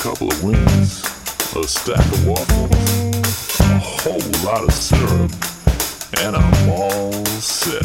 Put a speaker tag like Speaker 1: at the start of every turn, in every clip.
Speaker 1: couple of wings, a stack of waffles, a whole lot of syrup, and I'm all set.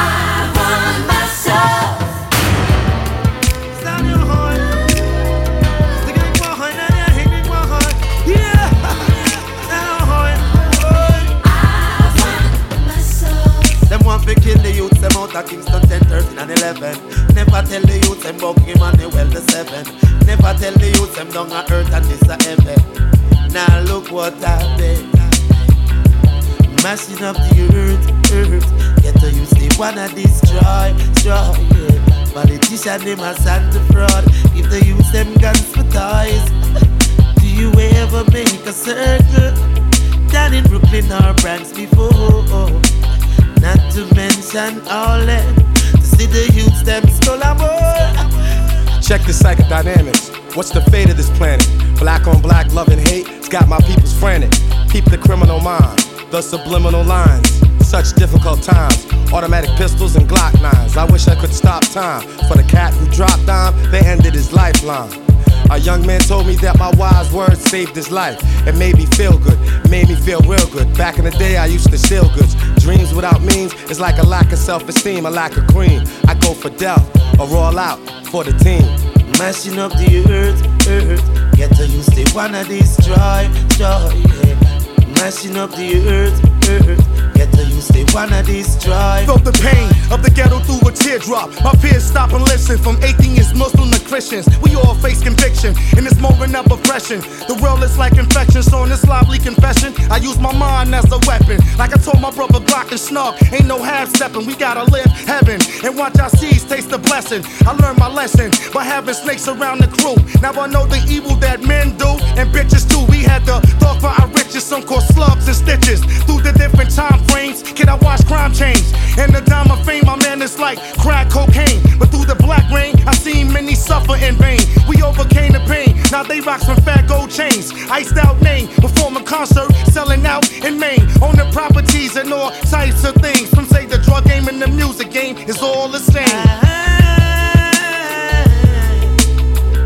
Speaker 2: Politician, them a fraud If they use them guns for toys Do you ever make a circle? Down in Brooklyn or Bronx before not to mention all them. To see the youths them skull
Speaker 3: Check the psychodynamics. What's the fate of this planet? Black on black, love and hate. It's got my people's frantic. Keep the criminal mind. The subliminal lines. Such difficult times. Automatic pistols and Glock nines. I wish I could stop time. For the cat who dropped down, they ended his lifeline. A young man told me that my wise words saved his life. It made me feel good, made me feel real good. Back in the day, I used to steal goods. Dreams without means is like a lack of self esteem, a lack of cream. I go for death or roll out for the team.
Speaker 2: Mashing up the earth, earth. Get to use they wanna destroy, destroy. Yeah. Mashing up the earth, earth. Get to use they wanna destroy.
Speaker 4: Felt the pain of the ghetto through a teardrop. My peers stop and listen from atheists, Muslim to Christians. We all face conviction in this moment of oppression. The world is like infection, so in this lively confession, I use my mind as a weapon. Like I told my brother Glock and Snug, ain't no half stepping. We gotta live heaven and watch our seeds taste the blessing. I learned my lesson by having snakes around the crew. Now I know the evil that men do and bitches too. We had the thought for our riches, some called slugs and stitches. Through the different time frames, can I watch crime change? And the dime of fame, my man, is like crack cocaine. But through the black rain, I seen many suffer in vain. We overcame the pain, now they rock some fat gold chains. Iced out name, performing concert, selling out in Maine. On the properties and all types of things. Some say the drug game and the music game is all the same.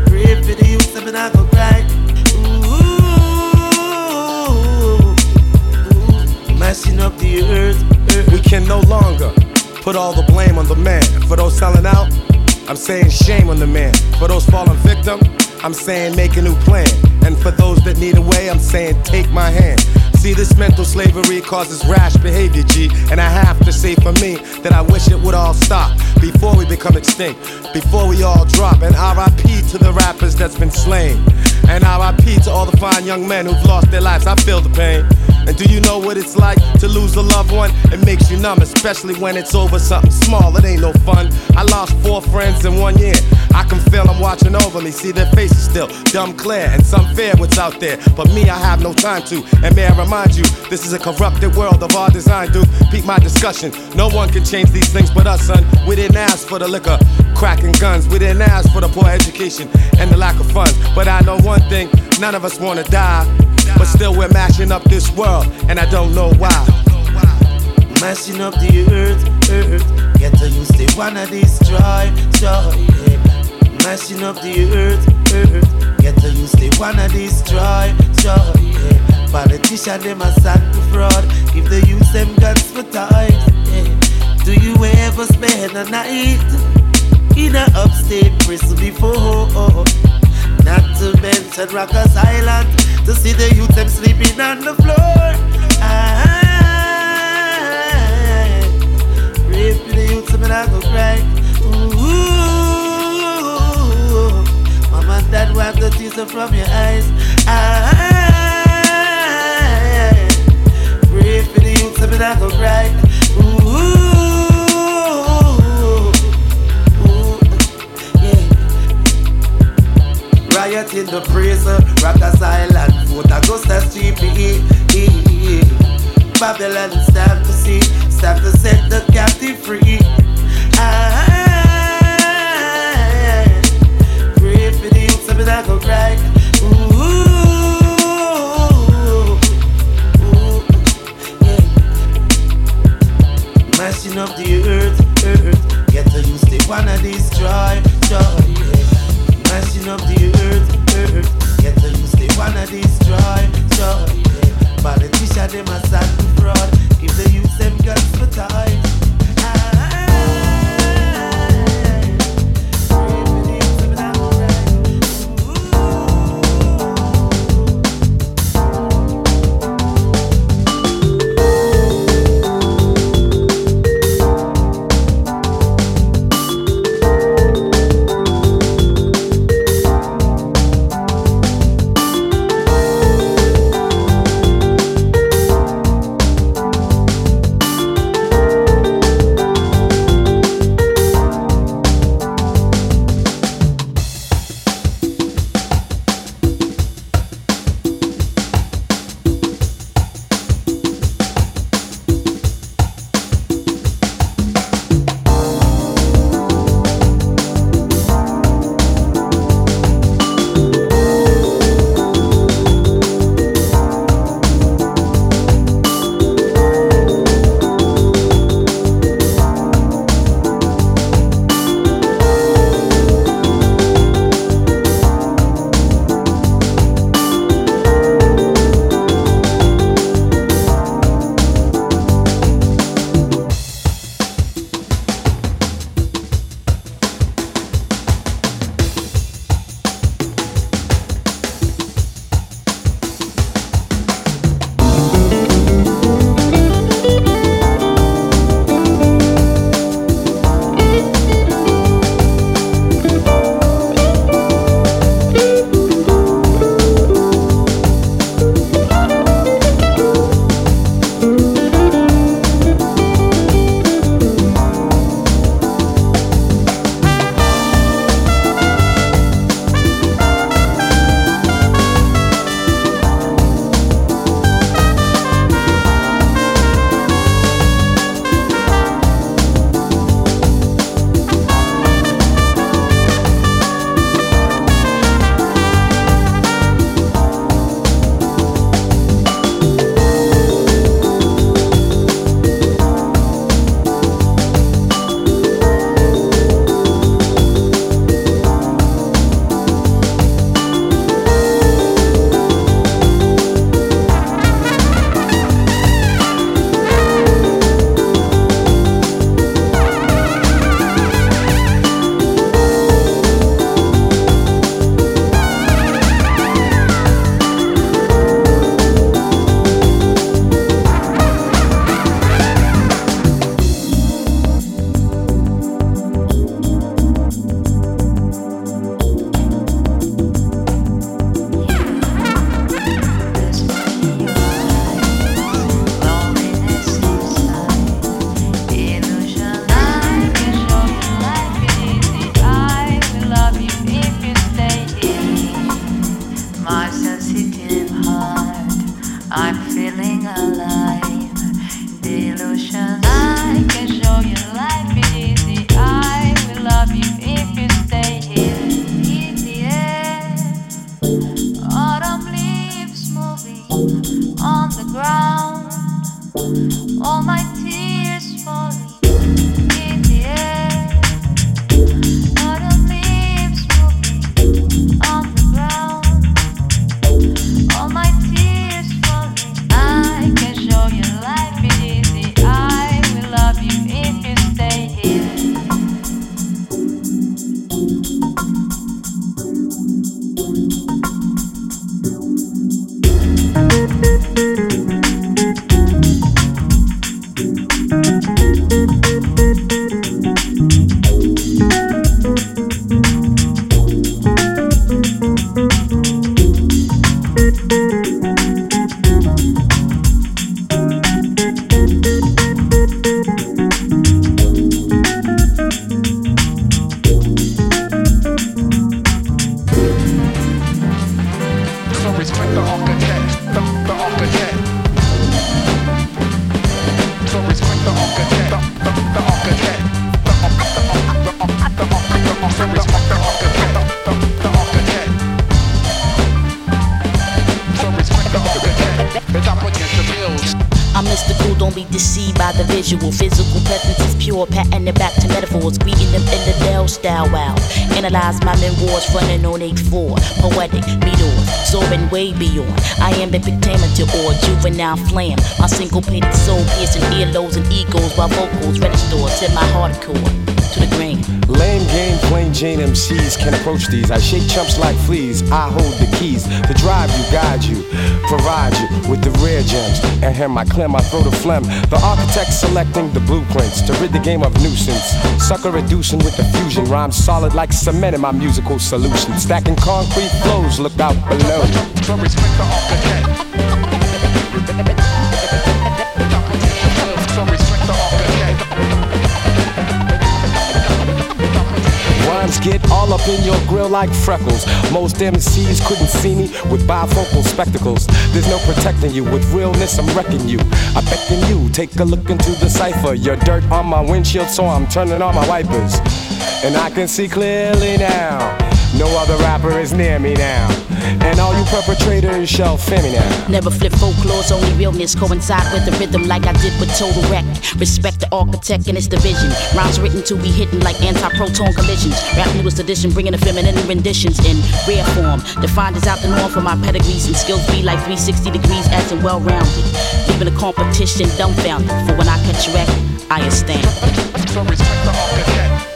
Speaker 2: Pray for the mashing up the earth.
Speaker 3: We can no longer put all the blame on the man. For those selling out, I'm saying shame on the man. For those falling victim, I'm saying make a new plan. And for those that need a way, I'm saying take my hand. See, this mental slavery causes rash behavior, G. And I have to say for me that I wish it would all stop before we become extinct, before we all drop. And RIP to the rappers that's been slain. And RIP to all the fine young men who've lost their lives. I feel the pain. And do you know what it's like to lose a loved one? It makes you numb, especially when it's over something small. It ain't no fun. I lost four friends in one year. I can feel them watching over me, see their faces still dumb clear, and some fear what's out there. But me, I have no time to. And may I remind you, this is a corrupted world of our design, dude. Peep my discussion. No one can change these things but us, son. We didn't ask for the liquor, cracking guns. We didn't ask for the poor education and the lack of funds. But I know one thing, none of us wanna die. But still, we're mashing up this world, and I don't know why.
Speaker 2: Mashing up the earth, earth. Get to use they wanna destroy. Yeah. Mashing up the earth, earth. Get to use they wanna destroy. Yeah. Politician them a Santa fraud. Give the youth them guns for toys. Yeah. Do you ever spend a night in a upstate prison before? Not to mention Rikers Island to see the youth them sleeping on the floor. I pray for the youth them and I go cry. Ooh, mama and dad wipe the tears from your eyes. I pray for the youth them and I go cry. In the prison, Rikers Island, Fort Augusta GPE. Babylon stand to see, stand to set the captive free. Ah, I pray for the youth, so I go cry. Mashing up the earth, earth. Get to use they wanna destroy, destroy. Wanna destroy. Yeah. Politician them a
Speaker 5: juvenile flame. My syncopated soul piercing earlobes and egos while vocals register set my hardcore to the grain.
Speaker 3: Lame game, plain Jane MCs can approach these. I shake chumps like fleas. I hold the keys to drive you, guide you, provide you with the rare gems. And here my clear my throat of phlegm. The architect selecting the blueprints to rid the game of nuisance. Sucker reducing with the fusion. Rhymes solid like cement in my musical solution. Stacking concrete flows, look out below. respect the architect. Rhymes get all up in your grill like freckles. Most MCs couldn't see me with bifocal spectacles. There's no protecting you. With realness, I'm wrecking you. I beckon you, take a look into the cipher. Your dirt on my windshield, so I'm turning on my wipers. And I can see clearly now. No other rapper is near me now. And all you perpetrators shall fear me now.
Speaker 5: Never flip folklore's only realness coincide with the rhythm like I did with Total Wreck. Respect the architect and its division. Rhymes written to be hidden like anti-proton collisions. Rap newest edition bringing the feminine renditions in rare form. Defined as out the norm for my pedigrees and skills be like 360 degrees as and well-rounded. Leaving the competition dumbfounded. For when I catch you wreck, I stand. So respect the architect.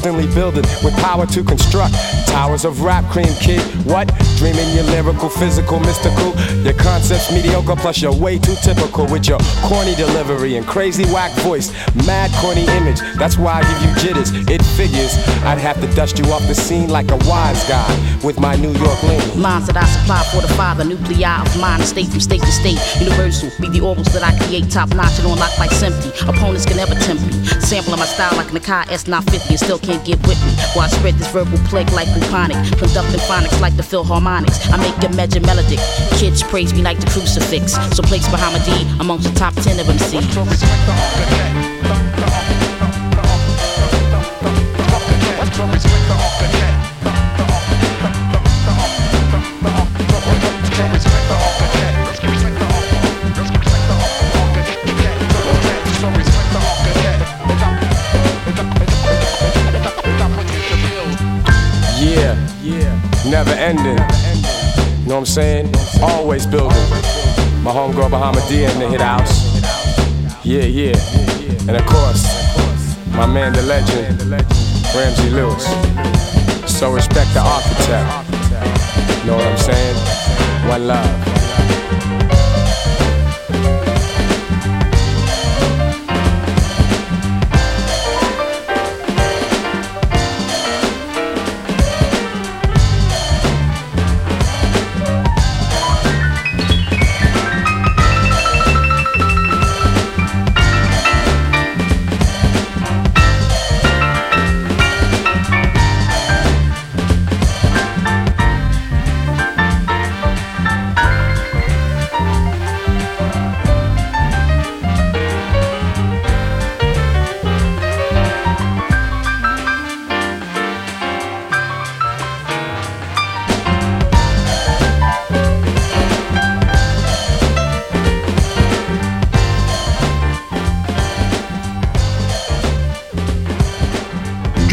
Speaker 3: Constantly building with power to construct towers of rap cream, kid. What? Dreaming your lyrical, physical, mystical. Your concepts mediocre, plus you're way too typical with your corny delivery and crazy whack voice. Mad corny image, that's why I give you jitters. It figures I'd have to dust you off the scene like a wise guy with my New York lean.
Speaker 5: Lines that I supply for the nuclei of mind, state from state to state. Universal, be the orbs that I create, top notch and on lock like simply. Opponents can never tempt me. Sampling my style like an Akai S950 and still can't get with me. While I spread this verbal plague like bubonic, conducting phonics like the Philharmonics. I make a measure melodic. Kids praise me like the crucifix. So place Bahamadia amongst the top 10 of MCs.
Speaker 3: Never ending. You know what I'm saying? Always building. My homegirl Bahamadia in the hit house. Yeah, yeah. And of course, my man, the legend, Ramsey Lewis. So respect the architect. You know what I'm saying? One love.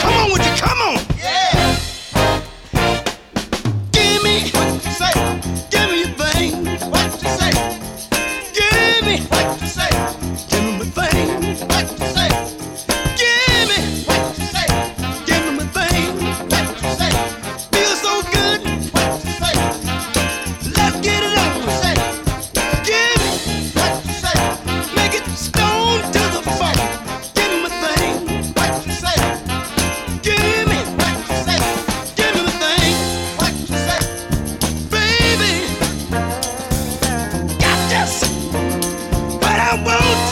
Speaker 6: Come on with you, come on. won't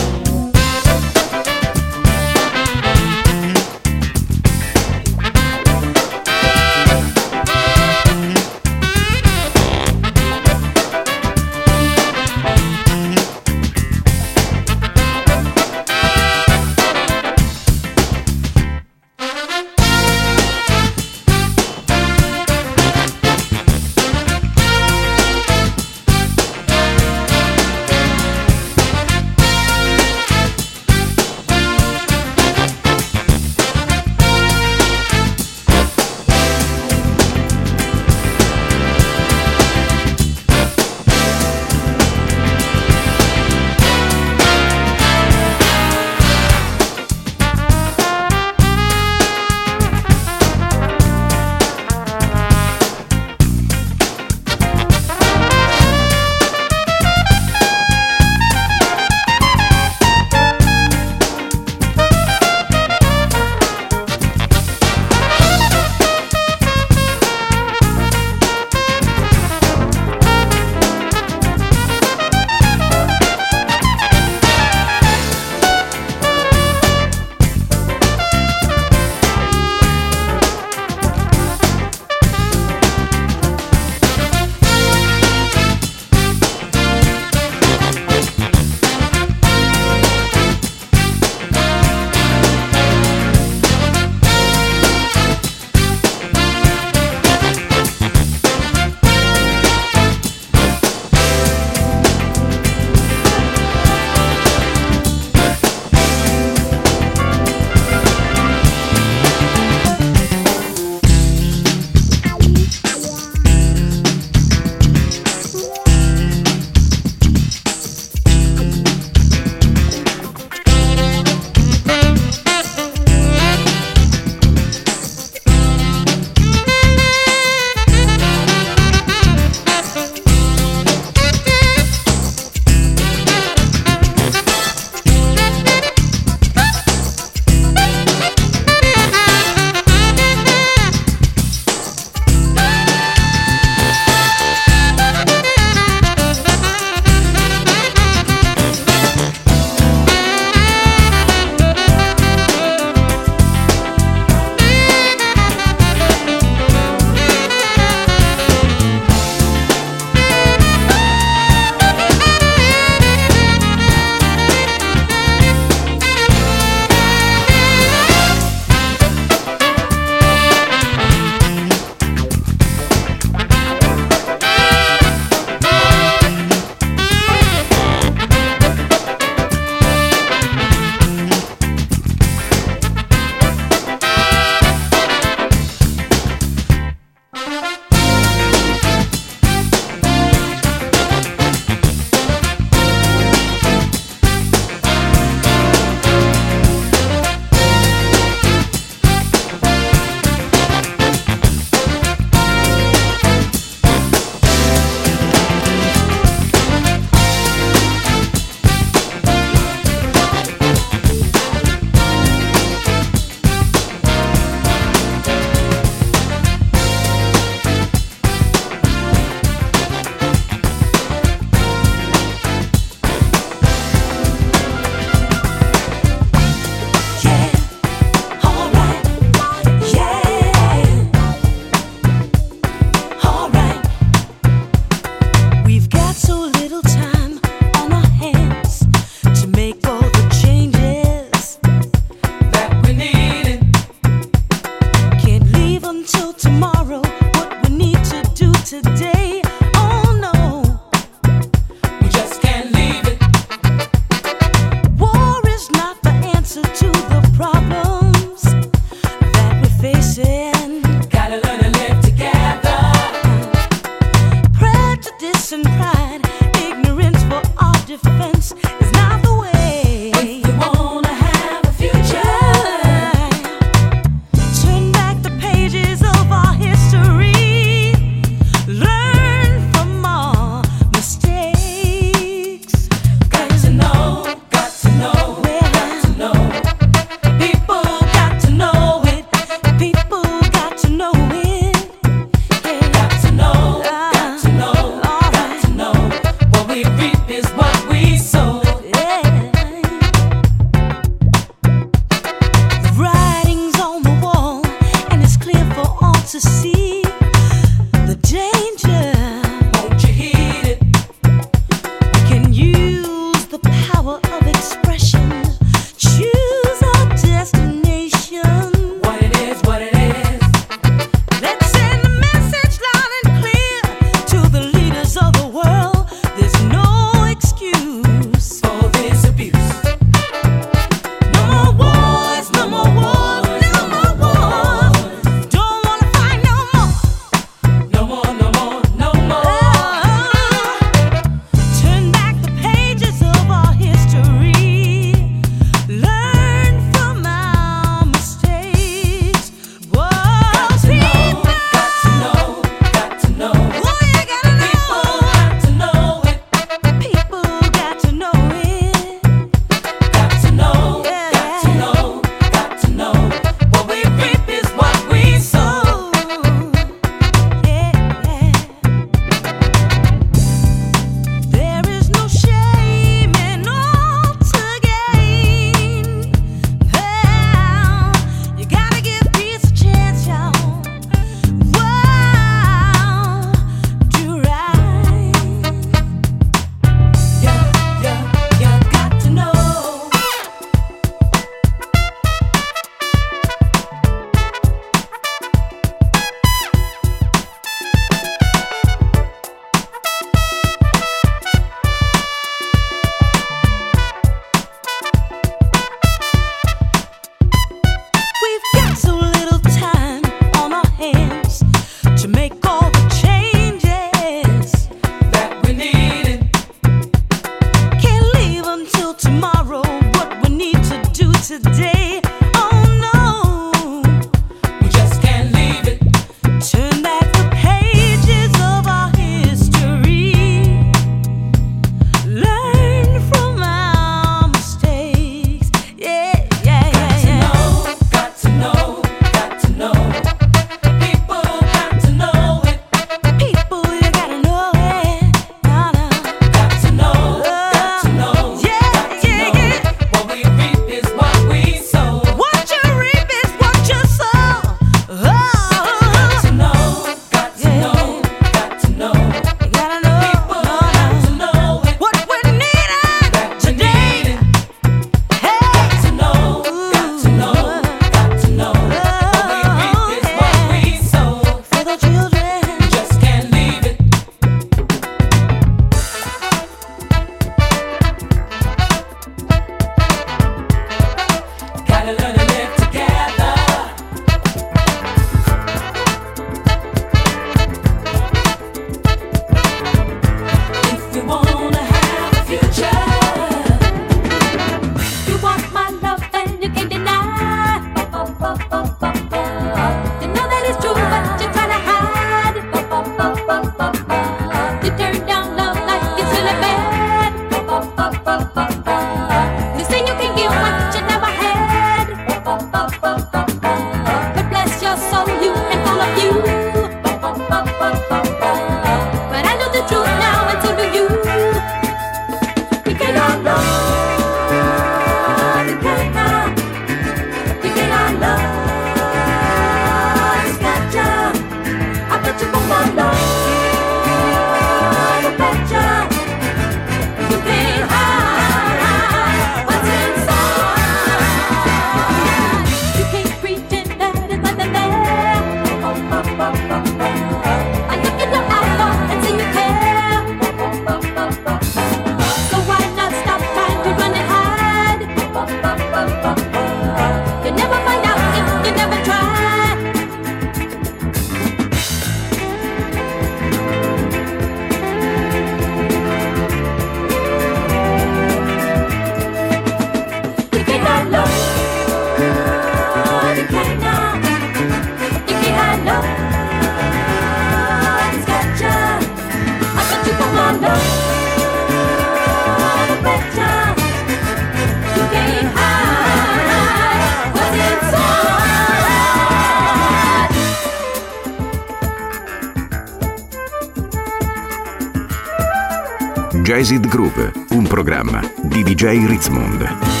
Speaker 7: Groove, un programma di DJ Ritzmond.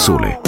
Speaker 7: 素类